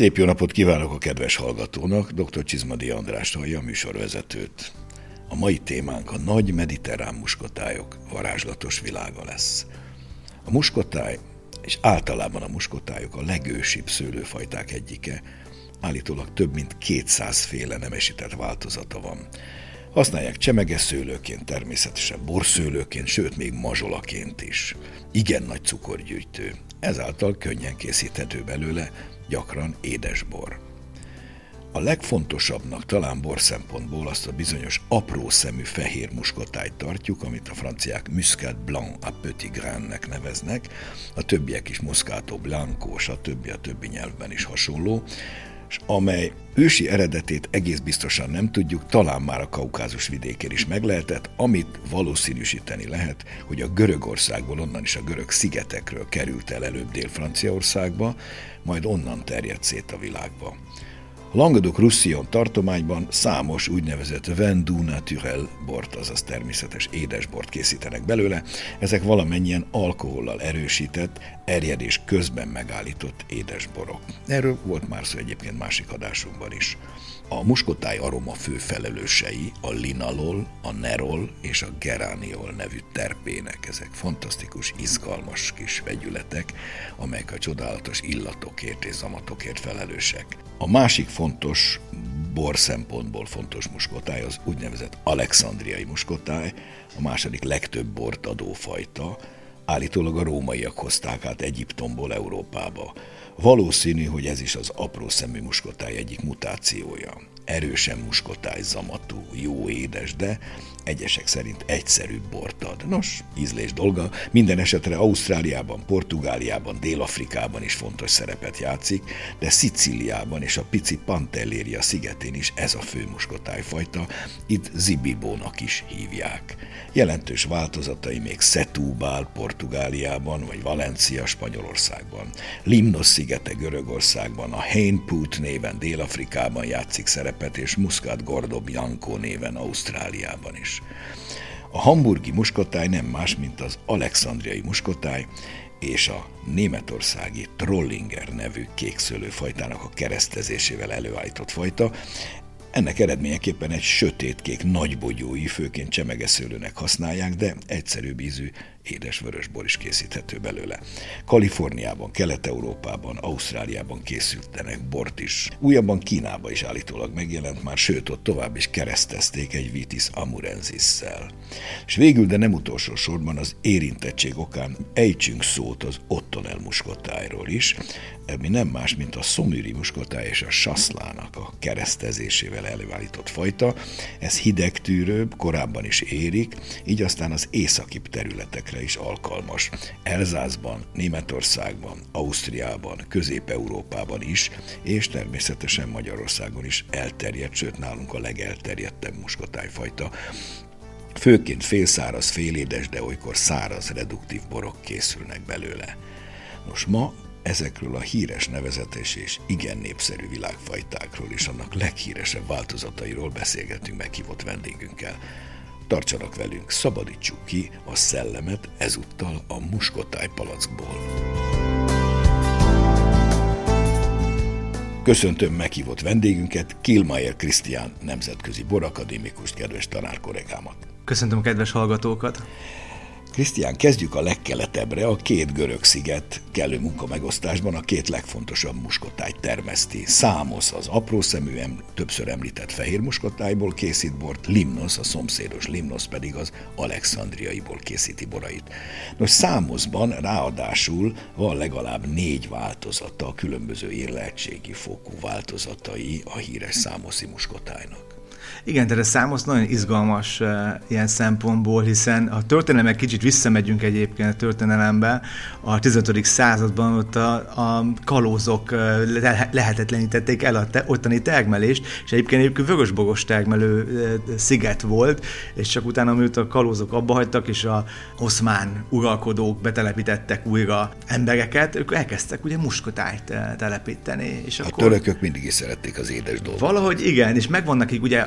Szép jó napot kívánok a kedves hallgatónak, dr. Csizmadi András hallja a műsorvezetőt. A mai témánk a nagy mediterrán muskotályok varázslatos világa lesz. A muskotály, és általában a muskotályok a legősibb szőlőfajták egyike, állítólag több mint 200 féle nemesített változata van. Használják csemegeszőlőként, természetesen borszőlőként, sőt még mazsolaként is. Igen nagy cukorgyűjtő, ezáltal könnyen készíthető belőle, gyakran édesbor. A legfontosabbnak talán bor szempontból azt a bizonyos apró szemű fehér muskotájt tartjuk, amit a franciák Muscat Blanc a Petit Grainnek neveznek, a többiek is Moscato Blanco, a többi a többi nyelvben is hasonló, és amely ősi eredetét egész biztosan nem tudjuk, talán már a Kaukázus vidékén is meglehetett, amit valószínűsíteni lehet, hogy a Görögországból, onnan is a görög szigetekről került el előbb Dél-Franciaországba, majd onnan terjedt szét a világba. A Languedoc-Roussillon tartományban számos úgynevezett vin du naturel bort, azaz természetes édesbort készítenek belőle. Ezek valamennyien alkohollal erősített, erjedés közben megállított édesborok. Erről volt már szó egyébként másik adásunkban is. A muskotáj aroma fő felelősei a linalol, a nerol és a geraniol nevű terpének. Ezek fantasztikus, izgalmas kis vegyületek, amelyek a csodálatos illatokért és zamatokért felelősek. A másik fontos bor szempontból fontos muskotály az úgynevezett alexandriai muskotály, a második legtöbb bort adó fajta, állítólag a rómaiak hozták át Egyiptomból Európába. Valószínű, hogy ez is az apró szemű muskotáj egyik mutációja. Erősen muskotály zamatú, jó édes, de egyesek szerint egyszerűbb bort ad. Nos, ízlés dolga, minden esetre Ausztráliában, Portugáliában, Dél-Afrikában is fontos szerepet játszik, de Szicíliában és a pici Pantelléria szigetén is ez a fő muskotájfajta, itt zibibónak is hívják. Jelentős változatai még Setúbál Portugáliában, vagy Valencia Spanyolországban. Limnos szigete Görögországban, a Hainput néven Dél-Afrikában játszik szerepet, és Muscat Gordo Bianco néven Ausztráliában is. A hamburgi muskotáj nem más, mint az alexandriai muskotáj, és a németországi Trollinger nevű kékszőlőfajtának a keresztezésével előállított fajta, ennek eredményeképpen egy sötétkék nagybogyói, főként csemegeszőlőnek használják, de egyszerűbb ízű édes vörösbor is készíthető belőle. Kaliforniában, Kelet-Európában, Ausztráliában készültenek bort is. Újabban Kínában is állítólag megjelent már, sőt ott tovább is keresztezték egy Vitis amurensis-szel. És végül, de nem utolsó sorban az érintettség okán ejtsünk szót az Ottonel muskotájról is, ami nem más, mint a szomüri muskotáj és a saszlának a keresztezésével előállított fajta. Ez hidegtűrőbb, korábban is érik, így aztán az északibb területekre is alkalmas. Elzászban, Németországban, Ausztriában, Közép-Európában is, és természetesen Magyarországon is elterjedt, sőt nálunk a legelterjedtebb muskotájfajta. Főként félszáraz, félédes, de olykor száraz reduktív borok készülnek belőle. Nos, ma ezekről a híres nevezetes és igen népszerű világfajtákról és annak leghíresebb változatairól beszélgetünk meghívott vendégünkkel. Tartsanak velünk, szabadítsuk ki a szellemet ezúttal a muskotáj palackból. Köszöntöm meghívott vendégünket, Kilmaier Krisztián nemzetközi borakadémikust, kedves tanárkollégámat. Köszöntöm a kedves hallgatókat! Krisztián, kezdjük a legkeletebbre, a két görög sziget kellő munkamegosztásban a két legfontosabb muskotájt termeszti. Számosz az apró szemű, többször említett fehér muskotájból készít bort, Limnos, a szomszédos Limnos pedig az alexandriaiból készíti borait. Nos, Számoszban ráadásul van legalább négy változata, a különböző érlehetségi fokú változatai a híres számoszi muskotájnak. Igen, tehát a számos nagyon izgalmas uh, ilyen szempontból, hiszen a történelmek kicsit visszamegyünk egyébként a történelembe, a 15. században ott a, a kalózok le, lehetetlenítették el a te, ottani termelést, és egyébként egyébként vörösbogos termelő uh, sziget volt, és csak utána, amit a kalózok abba hagytak, és a oszmán uralkodók betelepítettek újra embereket, ők elkezdtek ugye muskotájt telepíteni. És a akkor... törökök mindig is szerették az édes dolgokat. Valahogy igen, és megvannak így ugye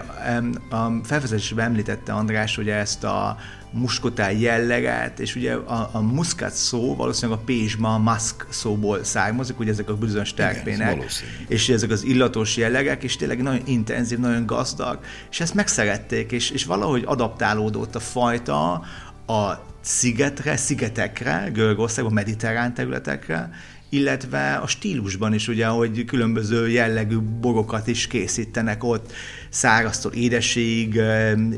a felvezetésben említette András ugye ezt a muskotáj jelleget, és ugye a, a muszkát szó valószínűleg a pézsma, a musk szóból származik, ugye ezek a bizonyos terpének, és ezek az illatos jellegek, és tényleg nagyon intenzív, nagyon gazdag, és ezt megszerették, és, és valahogy adaptálódott a fajta a szigetre, szigetekre, Görögországban, mediterrán területekre, illetve a stílusban is, ugye, hogy különböző jellegű borokat is készítenek ott, száraztól édesig,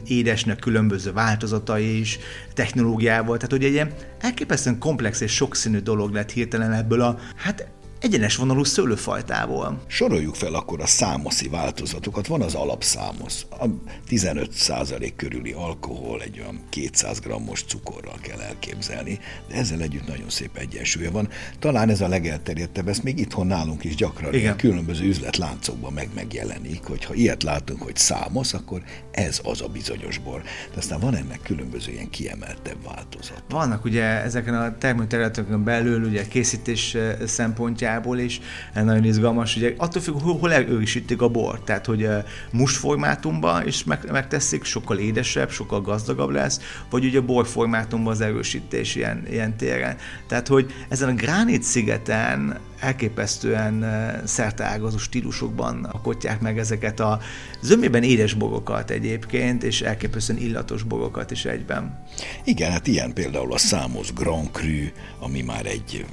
édesnek különböző változatai is, technológiával, tehát ugye egy ilyen elképesztően komplex és sokszínű dolog lett hirtelen ebből a, hát egyenes vonalú szőlőfajtából. Soroljuk fel akkor a számoszi változatokat. Van az alapszámosz, a 15% körüli alkohol, egy olyan 200 grammos cukorral kell elképzelni, de ezzel együtt nagyon szép egyensúlya van. Talán ez a legelterjedtebb, ezt még itthon nálunk is gyakran Igen. különböző üzletláncokban meg megjelenik, hogy ha ilyet látunk, hogy számosz, akkor ez az a bizonyos bor. De aztán van ennek különböző ilyen kiemeltebb változat. Vannak ugye ezeken a termőterületeken belül ugye készítés eh, szempontjából szempontjából is nagyon izgalmas, ugye attól függ, hol, hol erősítik a bor, tehát hogy eh, must formátumban is meg, megteszik, sokkal édesebb, sokkal gazdagabb lesz, vagy ugye bor formátumban az erősítés ilyen, ilyen téren. Tehát, hogy ezen a Gránit szigeten elképesztően eh, szerteágazó stílusokban akotják meg ezeket a zömében édes borokat egyébként, és elképesztően illatos borokat is egyben. Igen, hát ilyen például a számos Grand Cru, ami már egy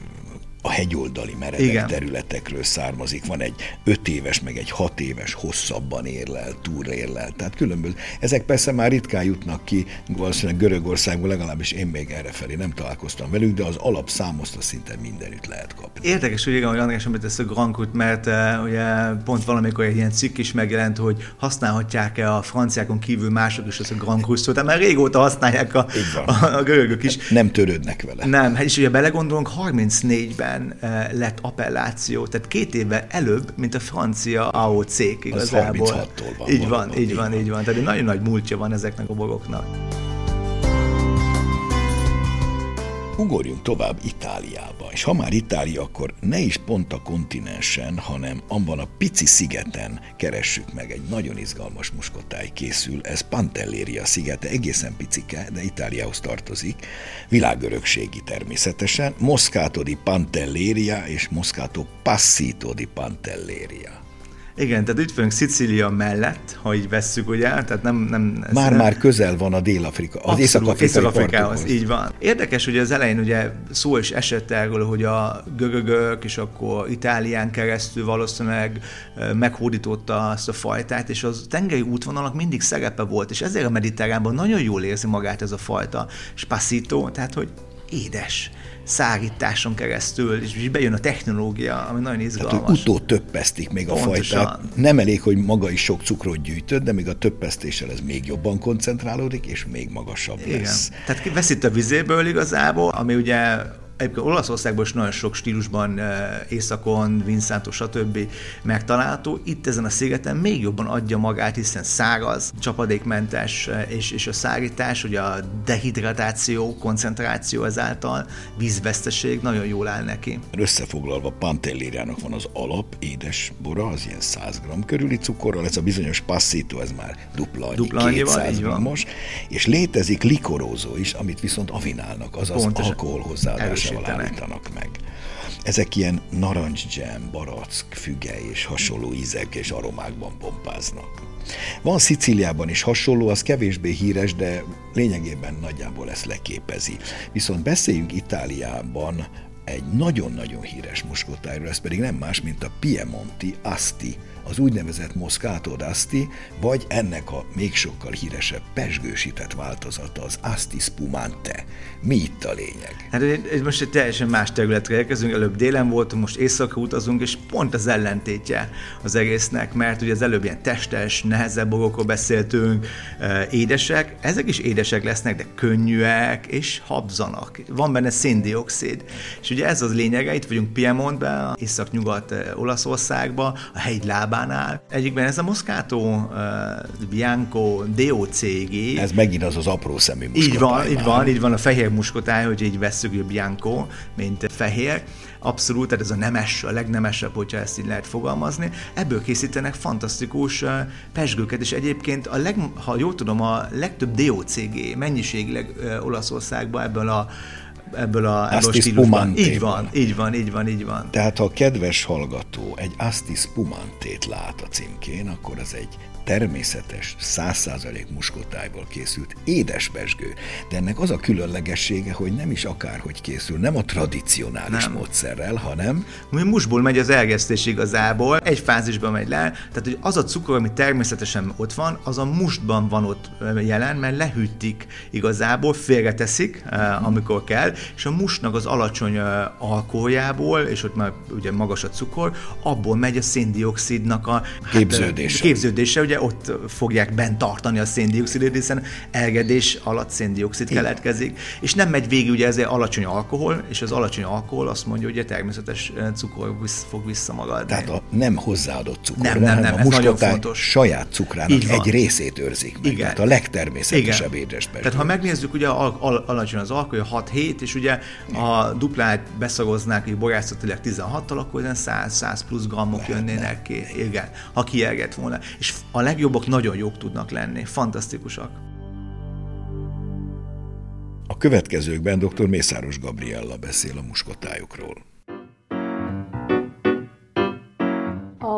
a hegyoldali meredek Igen. területekről származik. Van egy öt éves, meg egy hat éves, hosszabban érlel, túrérlel. Tehát különböző. Ezek persze már ritkán jutnak ki, valószínűleg Görögországból legalábbis én még errefelé nem találkoztam velük, de az alapszámozta szinte mindenütt lehet kapni. Érdekes, hogy igen, hogy András említett a Grankut, mert uh, ugye pont valamikor egy ilyen cikk is megjelent, hogy használhatják-e a franciákon kívül mások is ezt a Grankut szót, tehát már régóta használják a, a, a görögök is. Nem törődnek vele. Nem, hát és ugye belegondolunk, 34-ben évben eh, lett appelláció, tehát két évvel előbb, mint a francia AOC igazából. Az 36-tól van. Így van, így van, így van. Tehát egy nagyon nagy múltja van ezeknek a boroknak. Ugorjunk tovább Itáliába, és ha már Itália, akkor ne is pont a kontinensen, hanem abban a pici szigeten keressük meg. Egy nagyon izgalmas muskotáj készül, ez Pantelleria szigete, egészen picike, de Itáliához tartozik, világörökségi természetesen, Moscato di Pantelleria és Moscato Passito di Pantelleria. Igen, tehát itt vagyunk Szicília mellett, ha így vesszük, ugye, tehát nem... nem Már-már közel van a Dél-Afrika, az Észak-Afrikai így van. Érdekes, hogy az elején ugye szó is esett erről, hogy a görögök, és akkor Itálián keresztül valószínűleg meghódította azt a fajtát, és az tengeri útvonalak mindig szerepe volt, és ezért a mediterránban nagyon jól érzi magát ez a fajta spacito, tehát hogy édes szárításon keresztül, és bejön a technológia, ami nagyon izgalmas. Hát, utó töppesztik még a Pontosan. fajtát. Nem elég, hogy maga is sok cukrot gyűjtött, de még a töppesztéssel ez még jobban koncentrálódik, és még magasabb Igen. lesz. Tehát veszít a vizéből igazából, ami ugye Egyébként Olaszországban is nagyon sok stílusban, eh, északon, Vincento, stb. megtalálható. Itt ezen a szigeten még jobban adja magát, hiszen száraz, csapadékmentes, eh, és, és a szárítás, ugye a dehidratáció, koncentráció ezáltal, vízveszteség nagyon jól áll neki. Összefoglalva, Pantellériának van az alap édes bora, az ilyen 100 g körüli cukorral, ez a bizonyos passito, ez már dupla annyi, dupla 200 g és létezik likorózó is, amit viszont avinálnak, azaz Pontosan. alkohol hozzáadása Állítanak meg. Ezek ilyen narancsdzsem, barack, füge és hasonló ízek és aromákban pompáznak. Van Szicíliában is hasonló, az kevésbé híres, de lényegében nagyjából ezt leképezi. Viszont beszéljünk Itáliában egy nagyon-nagyon híres muskotájról, ez pedig nem más, mint a Piemonti Asti az úgynevezett Moscato d'Asti, vagy ennek a még sokkal híresebb pesgősített változata, az Asti Spumante. Mi itt a lényeg? Hát ez most egy teljesen más területre érkezünk, előbb délen voltunk, most éjszakra utazunk, és pont az ellentétje az egésznek, mert ugye az előbb ilyen testes, nehezebb borokról beszéltünk, édesek, ezek is édesek lesznek, de könnyűek és habzanak. Van benne széndiokszid. És ugye ez az lényege, itt vagyunk Piemontben, észak-nyugat Olaszországban, a hegy lábánál. Egyikben ez a Moscato uh, Bianco DOCG. Ez megint az az apró szemű Így van, így van, így van a fehér muskotály, hogy így veszük a Bianco, mint fehér abszolút, tehát ez a nemes, a legnemesebb, hogyha ezt így lehet fogalmazni. Ebből készítenek fantasztikus pesgőket, és egyébként, a leg, ha jól tudom, a legtöbb DOCG mennyiségileg Olaszországban ebből a ebből a, ebből a stílusban. Így van, így van, így van, így van. Tehát ha a kedves hallgató egy Asti Spumantét lát a címkén, akkor az egy természetes, 100% muskotájból készült édes pesgő. De ennek az a különlegessége, hogy nem is akárhogy készül, nem a tradicionális nem. módszerrel, hanem... Mi musból megy az elgesztés igazából, egy fázisban megy le, tehát hogy az a cukor, ami természetesen ott van, az a mustban van ott jelen, mert lehűtik igazából, félreteszik, amikor kell, és a mustnak az alacsony alkoholjából, és ott már ugye magas a cukor, abból megy a széndiokszidnak a hát, képződése. képződése, ugye ott fogják bent tartani a széndiokszidot, hiszen elgedés alatt széndiokszid keletkezik, és nem megy végig ugye ezért alacsony alkohol, és az alacsony alkohol azt mondja, hogy a természetes cukor visz, fog visszamagadni. Tehát a nem hozzáadott cukor, nem, nem, nem, a fontos. saját cukrának egy részét őrzik meg, Igen. tehát a legtermészetesebb édes Tehát ha megnézzük, ugye al- al- alacsony az alkohol, 6-7, és ugye a duplát beszagoznák hogy borászatilag 16-tal, akkor 100, 100 plusz grammok jönnének ki. Igen, ha kielgett volna. És a legjobbak nagyon jók tudnak lenni, fantasztikusak. A következőkben dr. Mészáros Gabriella beszél a muskotájukról.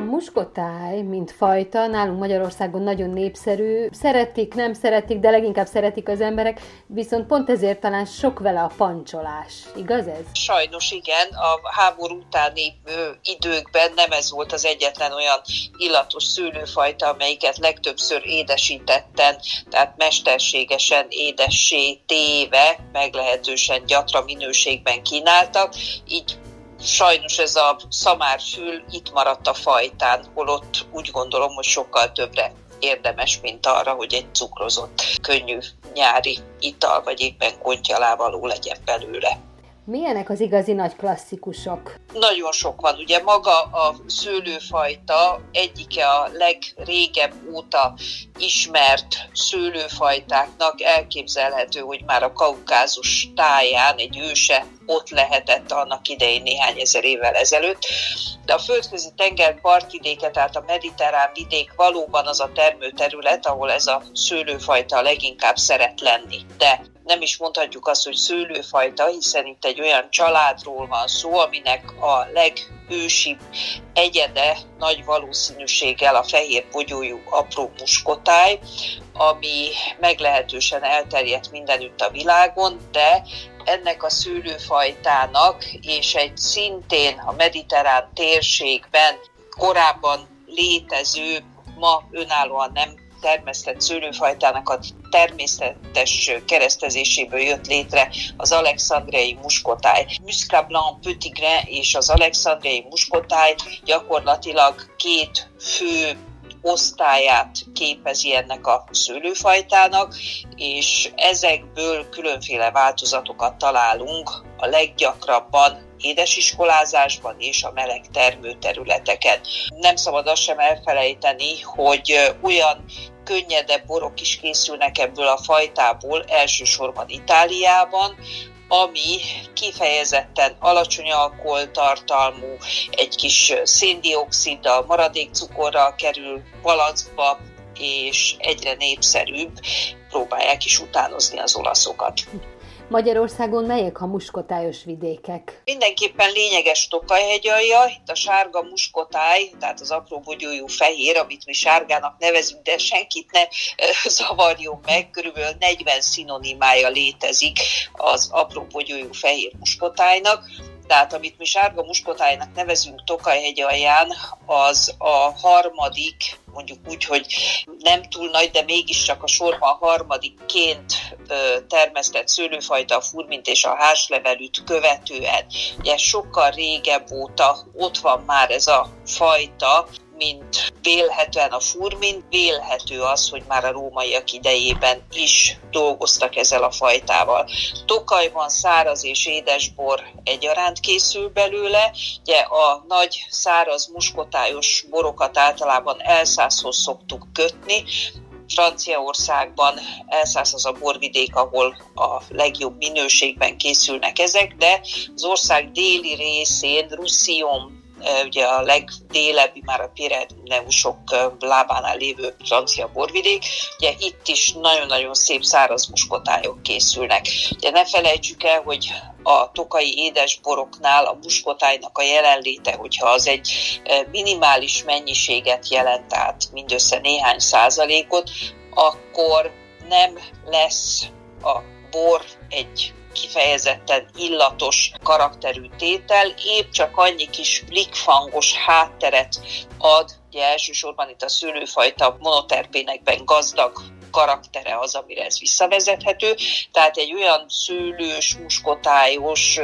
Muskotáj, mint fajta, nálunk Magyarországon nagyon népszerű. Szeretik, nem szeretik, de leginkább szeretik az emberek, viszont pont ezért talán sok vele a pancsolás. Igaz ez? Sajnos igen, a háború utáni ö, időkben nem ez volt az egyetlen olyan illatos szőlőfajta, amelyiket legtöbbször édesítetten, tehát mesterségesen édessé téve, meglehetősen gyatra minőségben kínáltak, így sajnos ez a szamárfül itt maradt a fajtán, holott úgy gondolom, hogy sokkal többre érdemes, mint arra, hogy egy cukrozott, könnyű nyári ital, vagy éppen kontyalávaló legyen belőle. Milyenek az igazi nagy klasszikusok? Nagyon sok van. Ugye maga a szőlőfajta egyike a legrégebb óta ismert szőlőfajtáknak elképzelhető, hogy már a kaukázus táján egy őse ott lehetett annak idején néhány ezer évvel ezelőtt. De a földközi tenger partvidéke, tehát a mediterrán vidék valóban az a termőterület, ahol ez a szőlőfajta leginkább szeret lenni. De nem is mondhatjuk azt, hogy szőlőfajta, hiszen itt egy olyan családról van szó, aminek a legősibb egyede nagy valószínűséggel a fehér bogyójú apró muskotáj, ami meglehetősen elterjedt mindenütt a világon, de ennek a szőlőfajtának és egy szintén a mediterrán térségben korábban létező, ma önállóan nem termesztett szőlőfajtának a természetes keresztezéséből jött létre az alexandriai muskotáj. Muscat Blanc, Petit Grain és az alexandriai muskotáj gyakorlatilag két fő osztályát képezi ennek a szőlőfajtának, és ezekből különféle változatokat találunk a leggyakrabban édesiskolázásban és a meleg termőterületeken. Nem szabad azt sem elfelejteni, hogy olyan könnyedebb borok is készülnek ebből a fajtából, elsősorban Itáliában, ami kifejezetten alacsony alkoholtartalmú, egy kis széndioksziddal, maradékcukorral kerül palackba, és egyre népszerűbb, próbálják is utánozni az olaszokat. Magyarországon melyek a muskotályos vidékek? Mindenképpen lényeges Tokajhegyalja, itt a sárga muskotáj, tehát az apró bogyójú fehér, amit mi sárgának nevezünk, de senkit ne zavarjon meg, körülbelül 40 szinonimája létezik az apró bogyójú fehér muskotájnak. Tehát amit mi sárga muskotájnak nevezünk Tokajhegy alján, az a harmadik, mondjuk úgy, hogy nem túl nagy, de mégiscsak a sorban harmadikként termesztett szőlőfajta a furmint és a hárslevelűt követően. Ugye sokkal régebb óta ott van már ez a fajta, mint vélhetően a furmin, vélhető az, hogy már a rómaiak idejében is dolgoztak ezzel a fajtával. Tokajban száraz és édesbor egyaránt készül belőle, ugye a nagy száraz muskotályos borokat általában elszászhoz szoktuk kötni, Franciaországban Elszász az a borvidék, ahol a legjobb minőségben készülnek ezek, de az ország déli részén, Roussillon ugye a legdélebbi, már a Pireneusok lábánál lévő francia borvidék, ugye itt is nagyon-nagyon szép száraz muskotályok készülnek. Ugye ne felejtsük el, hogy a tokai édesboroknál a muskotájnak a jelenléte, hogyha az egy minimális mennyiséget jelent, tehát mindössze néhány százalékot, akkor nem lesz a bor egy kifejezetten illatos karakterű tétel, épp csak annyi kis blikfangos hátteret ad, ugye elsősorban itt a szőlőfajta monoterpénekben gazdag karaktere az, amire ez visszavezethető. Tehát egy olyan szőlős, muskotályos,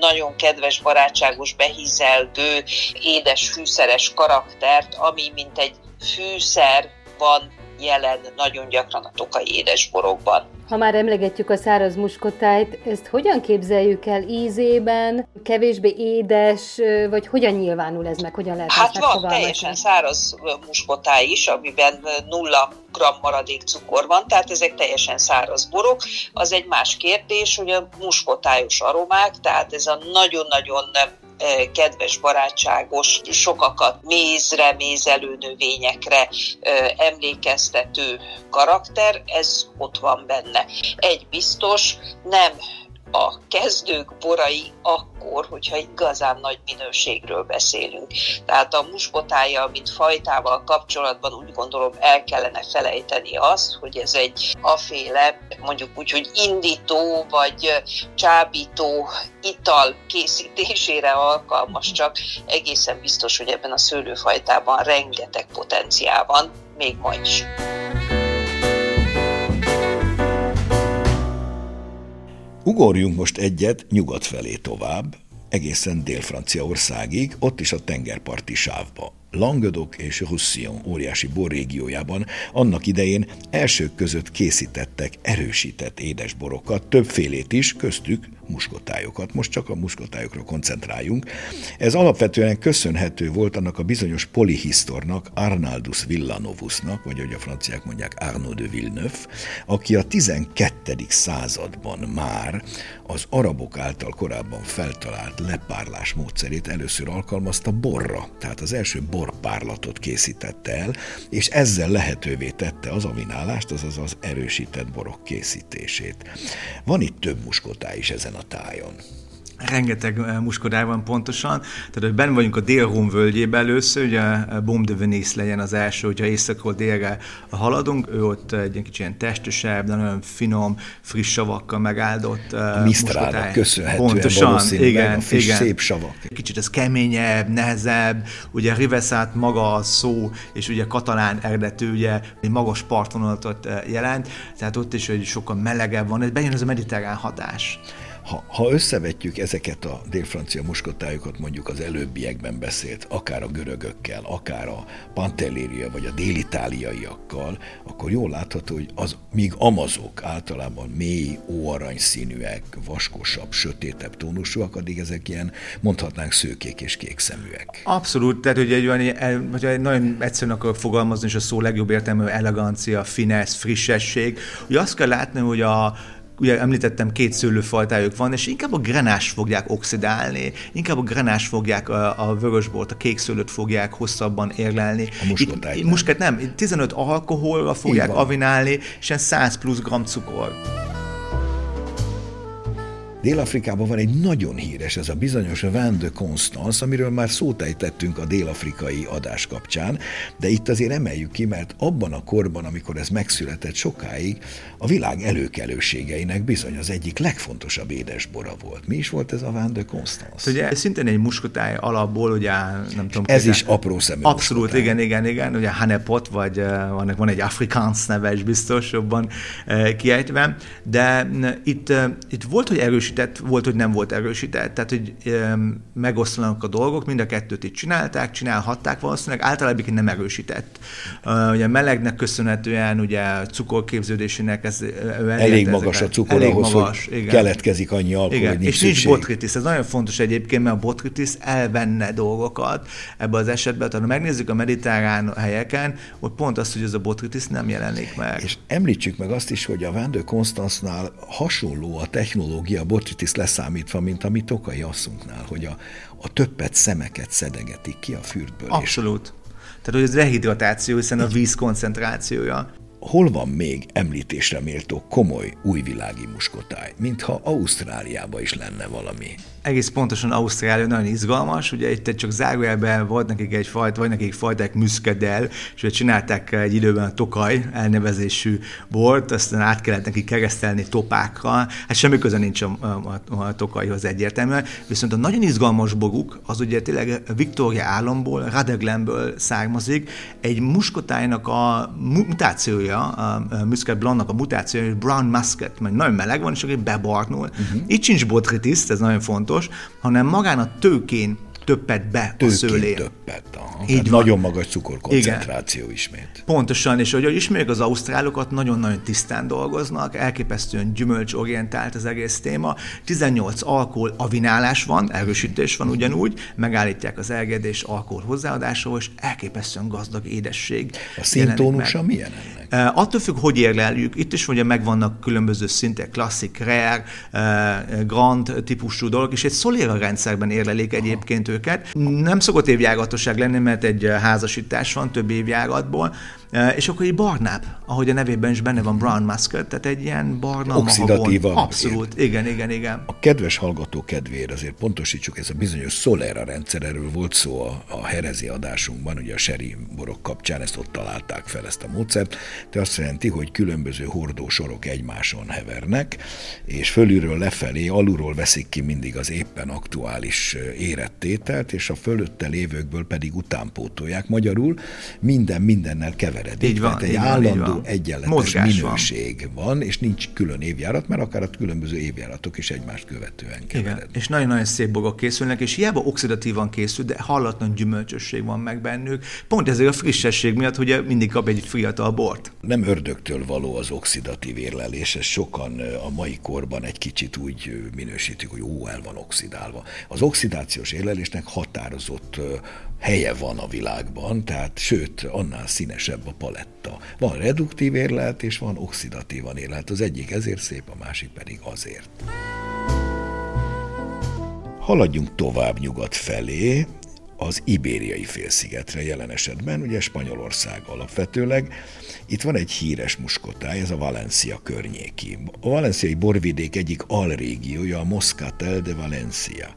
nagyon kedves, barátságos, behízelgő, édes, fűszeres karaktert, ami mint egy fűszer van jelen nagyon gyakran a tokai édesborokban. Ha már emlegetjük a száraz muskotájt, ezt hogyan képzeljük el ízében, kevésbé édes, vagy hogyan nyilvánul ez meg, hogyan lehet Hát van teljesen száraz muskotáj is, amiben nulla gram maradék cukor van, tehát ezek teljesen száraz borok. Az egy más kérdés, hogy a muskotályos aromák, tehát ez a nagyon-nagyon kedves, barátságos, sokakat mézre, mézelő növényekre emlékeztető karakter, ez ott van benne. Egy biztos, nem a kezdők borai akkor, hogyha igazán nagy minőségről beszélünk. Tehát a muskotája, mint fajtával kapcsolatban úgy gondolom el kellene felejteni azt, hogy ez egy aféle, mondjuk úgy, hogy indító vagy csábító ital készítésére alkalmas, csak egészen biztos, hogy ebben a szőlőfajtában rengeteg potenciál van, még ma is. Ugorjunk most egyet nyugat felé tovább, egészen Dél-Franciaországig, ott is a tengerparti sávba. Languedoc és Roussillon óriási borrégiójában annak idején elsők között készítettek erősített édesborokat, többfélét is, köztük muskotályokat. Most csak a muskotályokra koncentráljunk. Ez alapvetően köszönhető volt annak a bizonyos polihisztornak, Arnaldus Villanovusnak, vagy ahogy a franciák mondják, Arnaud de Villeneuve, aki a 12. században már az arabok által korábban feltalált lepárlás módszerét először alkalmazta borra. Tehát az első borpárlatot készítette el, és ezzel lehetővé tette az avinálást, azaz az erősített borok készítését. Van itt több muskotály is ezen a tájon rengeteg eh, muskodály van pontosan. Tehát, hogy benne vagyunk a Dél-Róm völgyében először, ugye eh, Bom de Venice legyen az első, hogyha északról délre haladunk, ő ott egy kicsit ilyen testesebb, de nagyon finom, friss savakkal megáldott eh, A köszönhetően pontosan, igen, a friss, igen. szép savak. Kicsit ez keményebb, nehezebb, ugye Riveszát maga a szó, és ugye katalán eredetű, ugye egy magas partvonalatot jelent, tehát ott is hogy sokkal melegebb van, ez bejön ez a mediterrán hatás. Ha, ha összevetjük ezeket a délfrancia muskotályokat mondjuk az előbbiekben beszélt, akár a görögökkel, akár a pantelléria vagy a délitáliaiakkal, akkor jól látható, hogy az, míg amazok általában mély, óarany színűek, vaskosabb, sötétebb tónusúak, addig ezek ilyen, mondhatnánk szőkék és kék szeműek. Abszolút, tehát hogy egy olyan, hogy egy nagyon egyszerűen akarok fogalmazni, és a szó legjobb értelmű elegancia, finesz, frissesség. Ugye azt kell látni, hogy a ugye említettem, két szőlőfajtájuk van, és inkább a grenás fogják oxidálni, inkább a grenás fogják a, a vörösbort, a kék szőlőt fogják hosszabban érlelni. A muskotát nem. Musket nem, 15 alkoholra fogják avinálni, és 100 plusz gram cukor. Dél-Afrikában van egy nagyon híres, ez a bizonyos Vin de Constance, amiről már szót ejtettünk a dél-afrikai adás kapcsán, de itt azért emeljük ki, mert abban a korban, amikor ez megszületett sokáig, a világ előkelőségeinek bizony az egyik legfontosabb édesbora volt. Mi is volt ez a Vin de Constance? Ugye ez szintén egy muskotály alapból, ugye nem tudom. Ez kézen. is apró szemű Abszolút, muskotály. igen, igen, igen. Ugye Hanepot, vagy van, van egy afrikáns neve is biztos jobban kiejtve, de itt, itt volt, hogy erős erősített, volt, hogy nem volt erősített, tehát hogy megoszlanak a dolgok, mind a kettőt itt csinálták, csinálhatták valószínűleg, általában nem erősített. Ugye melegnek köszönhetően, ugye cukorképződésének ez elég magas a cukor elég ahhoz, magas, hogy igen. keletkezik annyi alkohol, igen. hogy nincs És nincs botritis, ez nagyon fontos egyébként, mert a botritis elvenne dolgokat ebbe az esetben, tehát ha megnézzük a mediterrán helyeken, hogy pont az, hogy ez a botritis nem jelenik meg. És említsük meg azt is, hogy a Vendő Konstanznál hasonló a technológia a botritis leszámítva, mint a mi tokai asszunknál, hogy a, a többet szemeket szedegetik ki a fürdből. Abszolút. Tehát, hogy ez rehidratáció, hiszen a víz koncentrációja hol van még említésre méltó komoly újvilági muskotáj, mintha Ausztráliában is lenne valami? Egész pontosan Ausztrália nagyon izgalmas, ugye itt csak zárójelben volt nekik egy fajta, vagy nekik fajták müszkedel, és ugye csinálták egy időben a Tokaj elnevezésű bort, aztán át kellett neki keresztelni topákra, hát semmi köze nincs a, a, a Tokajhoz egyértelműen, viszont a nagyon izgalmas boruk az ugye tényleg Victoria államból, Radeglenből származik, egy muskotájnak a mutációja a Muscat Blondnak a mutációja, brown muscat, mert nagyon meleg van, és akkor bebarnul. Uh-huh. Itt sincs botritis, ez nagyon fontos, hanem magán a tőkén többet be Tőkén a szőlén. többet, aha. Így van. Nagyon magas cukorkoncentráció Igen. ismét. Pontosan, és hogy ismerjük az ausztrálokat, nagyon-nagyon tisztán dolgoznak, elképesztően gyümölcsorientált az egész téma. 18 alkohol avinálás van, erősítés van ugyanúgy, megállítják az elgedés alkohol hozzáadásával, és elképesztően gazdag édesség. A szintónusa milyen ennek? Uh, attól függ, hogy érleljük. Itt is ugye megvannak különböző szintek, klasszik, rare, uh, grand típusú dolgok, és egy szoléra rendszerben érlelik egyébként őket. Nem szokott évjáratosság lenni, mert egy házasítás van több évjáratból, és akkor egy barnább, ahogy a nevében is benne van brown muscat, tehát egy ilyen barna Oxidatíva. Abszolút, igen, igen, igen. A kedves hallgató kedvéért azért pontosítsuk, ez a bizonyos Solera rendszer, erről volt szó a, a herezi adásunkban, ugye a seri borok kapcsán ezt ott találták fel ezt a módszert, de azt jelenti, hogy különböző hordósorok egymáson hevernek, és fölülről lefelé, alulról veszik ki mindig az éppen aktuális érettételt, és a fölötte lévőkből pedig utánpótolják. Magyarul minden mindennel kever keveredék. Így van, Tehát egy így állandó van, egyenletes Mozgás minőség van. van, és nincs külön évjárat, mert akár a különböző évjáratok is egymást követően keverednek. És nagyon-nagyon szép bogok készülnek, és hiába oxidatívan készül, de hallatlan gyümölcsösség van meg bennük. Pont ezért a frissesség miatt, hogy mindig kap egy fiatal bort. Nem ördögtől való az oxidatív érlelés, ez sokan a mai korban egy kicsit úgy minősítik, hogy ó, el van oxidálva. Az oxidációs érlelésnek határozott helye van a világban, tehát sőt, annál színesebb a paletta. Van reduktív érlelt, és van oxidatívan érlelt. Az egyik ezért szép, a másik pedig azért. Haladjunk tovább nyugat felé, az ibériai félszigetre jelen esetben, ugye Spanyolország alapvetőleg. Itt van egy híres muskotáj, ez a Valencia környéki. A valenciai borvidék egyik alrégiója, a Moscatel de Valencia.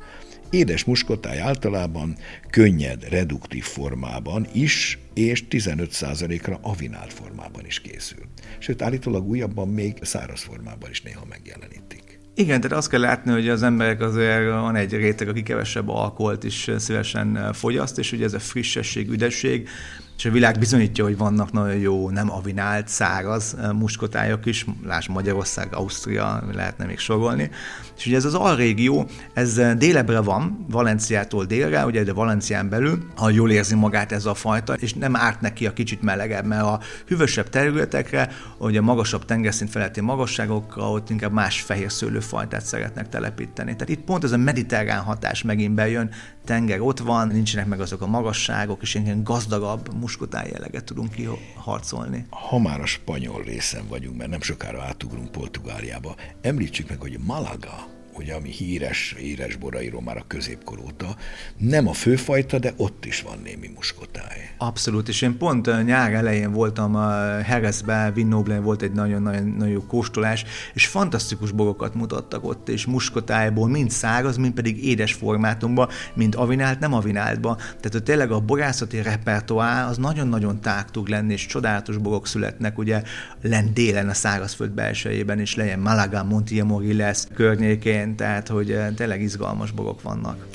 Édes muskotáj általában könnyed, reduktív formában is, és 15%-ra avinált formában is készül. Sőt, állítólag újabban még száraz formában is néha megjelenítik. Igen, tehát azt kell látni, hogy az emberek azért van egy réteg, aki kevesebb alkoholt is szívesen fogyaszt, és ugye ez a frissesség, üdesség, és a világ bizonyítja, hogy vannak nagyon jó, nem avinált, száraz eh, muskotályok is, láss Magyarország, Ausztria, lehetne még sorolni. És ugye ez az alrégió, ez eh, délebre van, Valenciától délre, ugye de Valencián belül, ha jól érzi magát ez a fajta, és nem árt neki a kicsit melegebb, mert a hűvösebb területekre, ugye magasabb tengerszint feletti magasságokra, ott inkább más fehér szőlőfajtát szeretnek telepíteni. Tehát itt pont ez a mediterrán hatás megint bejön, tenger ott van, nincsenek meg azok a magasságok, és ilyen gazdagabb muskotán jelleget tudunk kiharcolni. Ha már a spanyol részen vagyunk, mert nem sokára átugrunk Portugáliába, említsük meg, hogy Malaga ugye ami híres, híres borairól már a középkor óta, nem a főfajta, de ott is van némi muskotáj. Abszolút, és én pont nyár elején voltam a Herezbe, Vinnoblen volt egy nagyon-nagyon jó kóstolás, és fantasztikus borokat mutattak ott, és muskotájból mind száraz, mind pedig édes formátumban, mind avinált, nem avináltba. Tehát hogy tényleg a borászati repertoár az nagyon-nagyon tág tud lenni, és csodálatos borok születnek, ugye lent délen a szárazföld belsejében, és legyen Malaga, Montiamori lesz környékén, idején, tehát hogy eh, tényleg izgalmas bogok vannak.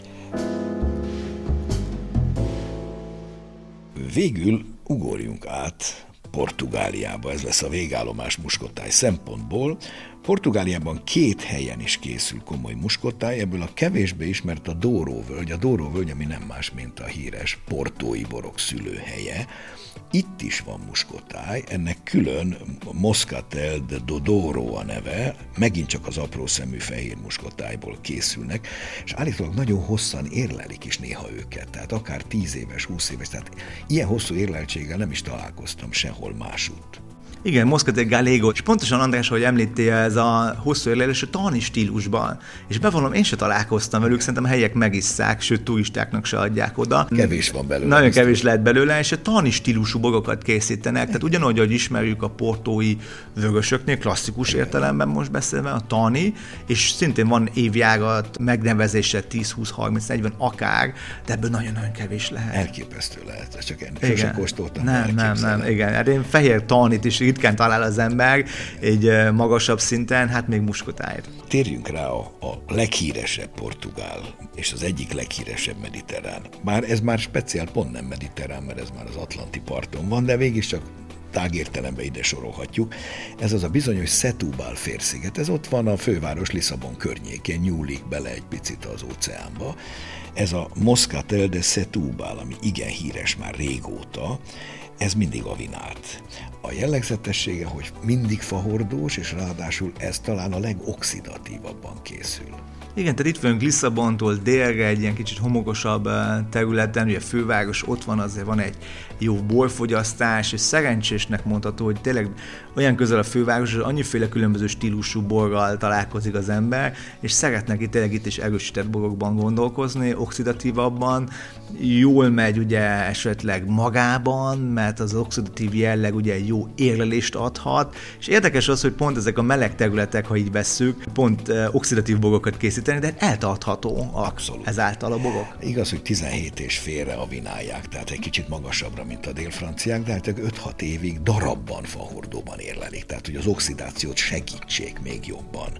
Végül ugorjunk át Portugáliába, ez lesz a végállomás muskotáj szempontból, Portugáliában két helyen is készül komoly muskotáj, ebből a kevésbé ismert a Dóróvölgy. A Dóróvölgy, ami nem más, mint a híres portói borok szülőhelye. Itt is van muskotáj, ennek külön Moscatel de Dodoro a neve, megint csak az apró szemű fehér muskotájból készülnek, és állítólag nagyon hosszan érlelik is néha őket, tehát akár 10 éves, 20 éves, tehát ilyen hosszú érleltséggel nem is találkoztam sehol másút. Igen, Moscatel Galego, és pontosan András, hogy említél, ez a hosszú érlelés a tani stílusban. És bevallom, én se találkoztam velük, szerintem a helyek megisszák, sőt turistáknak se adják oda. Kevés van belőle. Nagyon kevés lehet belőle, és a tani stílusú bogokat készítenek. Tehát ugyanúgy, hogy ismerjük a portói vögösöknél, klasszikus Igen. értelemben most beszélve, a tani, és szintén van évjágat, megnevezése 10, 20, 30, 40, akár, de ebből nagyon-nagyon kevés lehet. Elképesztő lehet, csak én sosem kóstoltam. Nem, nem, nem, igen. Hát én fehér tanit is ritkán talál az ember egy magasabb szinten, hát még muskotájt. Térjünk rá a, a leghíresebb portugál, és az egyik leghíresebb mediterrán. Bár ez már speciál pont nem mediterrán, mert ez már az Atlanti parton van, de csak tágértelembe ide sorolhatjuk. Ez az a bizonyos Setúbal félsziget, ez ott van a főváros Lisszabon környékén, nyúlik bele egy picit az óceánba. Ez a Moscatel de Setúbal, ami igen híres már régóta, ez mindig a vinált. A jellegzetessége, hogy mindig fahordós, és ráadásul ez talán a legoxidatívabban készül. Igen, tehát itt vagyunk Lisszabontól délre, egy ilyen kicsit homokosabb eh, területen, ugye főváros ott van, azért van egy jó borfogyasztás, és szerencsésnek mondható, hogy tényleg olyan közel a főváros, hogy annyiféle különböző stílusú borral találkozik az ember, és szeretnek itt tényleg itt is erősített borokban gondolkozni, oxidatívabban, jól megy ugye esetleg magában, mert az oxidatív jelleg ugye jó érlelést adhat, és érdekes az, hogy pont ezek a meleg területek, ha így vesszük, pont eh, oxidatív borokat készíteni, de eltartható a, Abszolút. ezáltal a borok. Igaz, hogy 17 és félre a vinálják, tehát egy kicsit magasabbra, mint a délfranciák, de hát 5-6 évig darabban fahordóban érlelik, tehát hogy az oxidációt segítsék még jobban.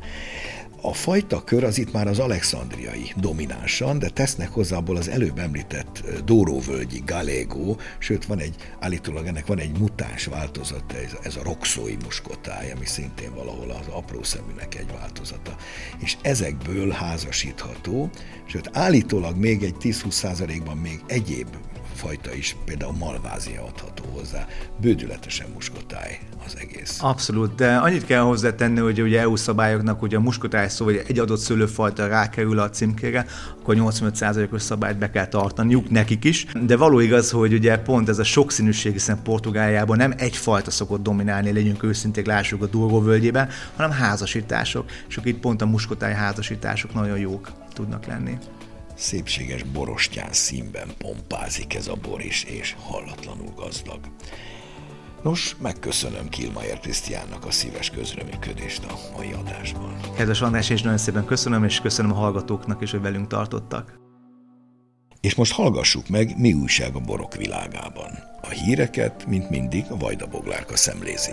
A fajta kör az itt már az alexandriai dominánsan, de tesznek hozzá abból az előbb említett Dóróvölgyi Galego, sőt van egy, állítólag ennek van egy mutáns változata, ez, ez a roxói muskotáj, ami szintén valahol az apró szeműnek egy változata. És ezekből házasítható, sőt állítólag még egy 10-20 százalékban még egyéb fajta is, például malvázia adható hozzá. Bődületesen muskotáj az egész. Abszolút, de annyit kell hozzátenni, hogy ugye EU szabályoknak ugye a muskotáj szó, hogy egy adott szőlőfajta rákerül a címkére, akkor 85%-os szabályt be kell tartaniuk nekik is. De való igaz, hogy ugye pont ez a sokszínűség, hiszen Portugáliában nem egyfajta szokott dominálni, legyünk őszinték, lássuk a Durgó völgyében, hanem házasítások. És itt pont a muskotáj házasítások nagyon jók tudnak lenni szépséges borostyán színben pompázik ez a bor is, és hallatlanul gazdag. Nos, megköszönöm Kilmajer Krisztiánnak a szíves közreműködést a mai adásban. Kedves András, és nagyon szépen köszönöm, és köszönöm a hallgatóknak is, hogy velünk tartottak. És most hallgassuk meg, mi újság a borok világában. A híreket, mint mindig, a Vajda Boglárka szemlézi.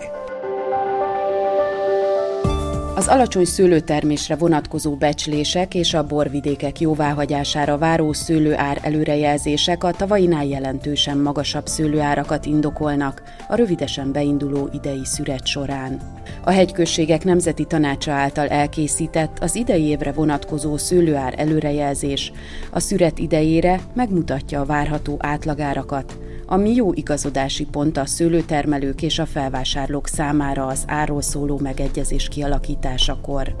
Az alacsony szőlőtermésre vonatkozó becslések és a borvidékek jóváhagyására váró szőlőár előrejelzések a tavainál jelentősen magasabb szőlőárakat indokolnak a rövidesen beinduló idei szüret során. A hegyközségek nemzeti tanácsa által elkészített az idei évre vonatkozó szőlőár előrejelzés a szüret idejére megmutatja a várható átlagárakat, ami jó igazodási pont a szőlőtermelők és a felvásárlók számára az árról szóló megegyezés kialakításakor.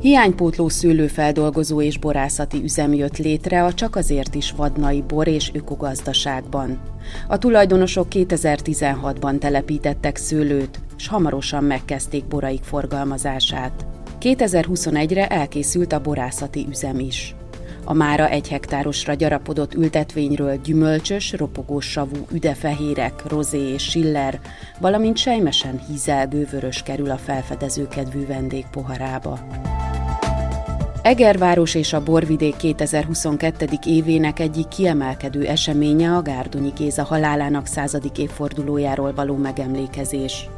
Hiánypótló szőlőfeldolgozó és borászati üzem jött létre a csak azért is vadnai bor és ökogazdaságban. A tulajdonosok 2016-ban telepítettek szőlőt, és hamarosan megkezdték boraik forgalmazását. 2021-re elkészült a borászati üzem is. A mára egy hektárosra gyarapodott ültetvényről gyümölcsös, ropogós savú üdefehérek, rozé és siller, valamint sejmesen hízelgő vörös kerül a felfedező kedvű vendég poharába. Egerváros és a Borvidék 2022. évének egyik kiemelkedő eseménye a Gárdonyi Géza halálának századik évfordulójáról való megemlékezés.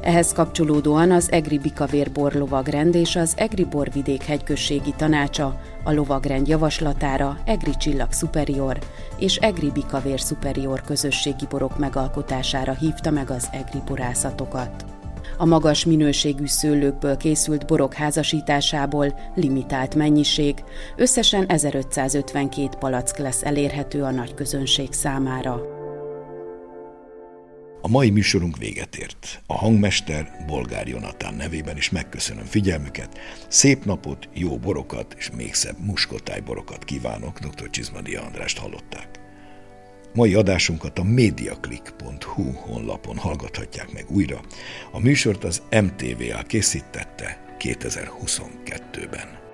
Ehhez kapcsolódóan az Egri Bikavér Borlovagrend és az Egri Borvidék hegyközségi tanácsa a lovagrend javaslatára Egri Csillag Superior és Egri Bikavér Superior közösségi borok megalkotására hívta meg az Egri borászatokat. A magas minőségű szőlőkből készült borok házasításából limitált mennyiség, összesen 1552 palack lesz elérhető a nagy közönség számára. A mai műsorunk véget ért. A hangmester Bolgár Jonatán nevében is megköszönöm figyelmüket. Szép napot, jó borokat és még szebb muskotáj borokat kívánok, dr. Csizmadi Andrást hallották. Mai adásunkat a mediaclick.hu honlapon hallgathatják meg újra. A műsort az MTVA készítette 2022-ben.